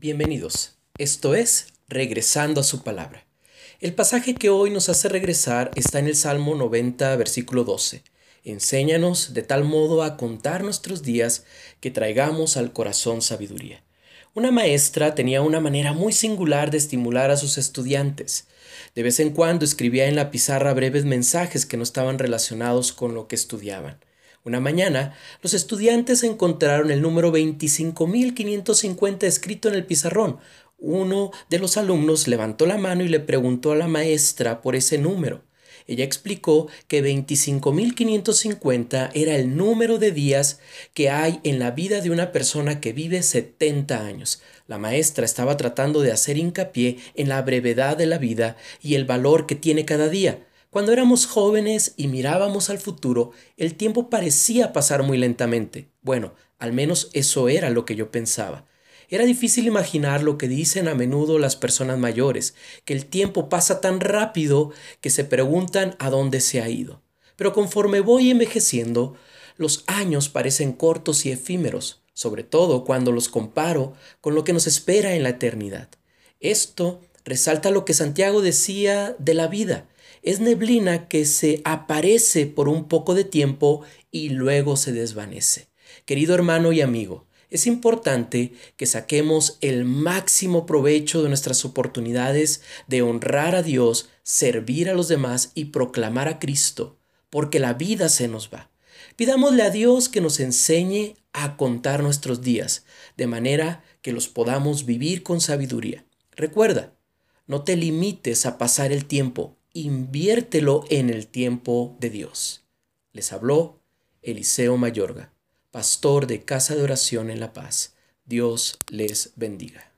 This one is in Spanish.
Bienvenidos. Esto es Regresando a su palabra. El pasaje que hoy nos hace regresar está en el Salmo 90, versículo 12. Enséñanos de tal modo a contar nuestros días que traigamos al corazón sabiduría. Una maestra tenía una manera muy singular de estimular a sus estudiantes. De vez en cuando escribía en la pizarra breves mensajes que no estaban relacionados con lo que estudiaban. Una mañana, los estudiantes encontraron el número 25.550 escrito en el pizarrón. Uno de los alumnos levantó la mano y le preguntó a la maestra por ese número. Ella explicó que 25.550 era el número de días que hay en la vida de una persona que vive 70 años. La maestra estaba tratando de hacer hincapié en la brevedad de la vida y el valor que tiene cada día. Cuando éramos jóvenes y mirábamos al futuro, el tiempo parecía pasar muy lentamente. Bueno, al menos eso era lo que yo pensaba. Era difícil imaginar lo que dicen a menudo las personas mayores, que el tiempo pasa tan rápido que se preguntan a dónde se ha ido. Pero conforme voy envejeciendo, los años parecen cortos y efímeros, sobre todo cuando los comparo con lo que nos espera en la eternidad. Esto resalta lo que Santiago decía de la vida, es neblina que se aparece por un poco de tiempo y luego se desvanece. Querido hermano y amigo, es importante que saquemos el máximo provecho de nuestras oportunidades de honrar a Dios, servir a los demás y proclamar a Cristo, porque la vida se nos va. Pidámosle a Dios que nos enseñe a contar nuestros días, de manera que los podamos vivir con sabiduría. Recuerda, no te limites a pasar el tiempo, inviértelo en el tiempo de Dios. Les habló Eliseo Mayorga, pastor de Casa de Oración en La Paz. Dios les bendiga.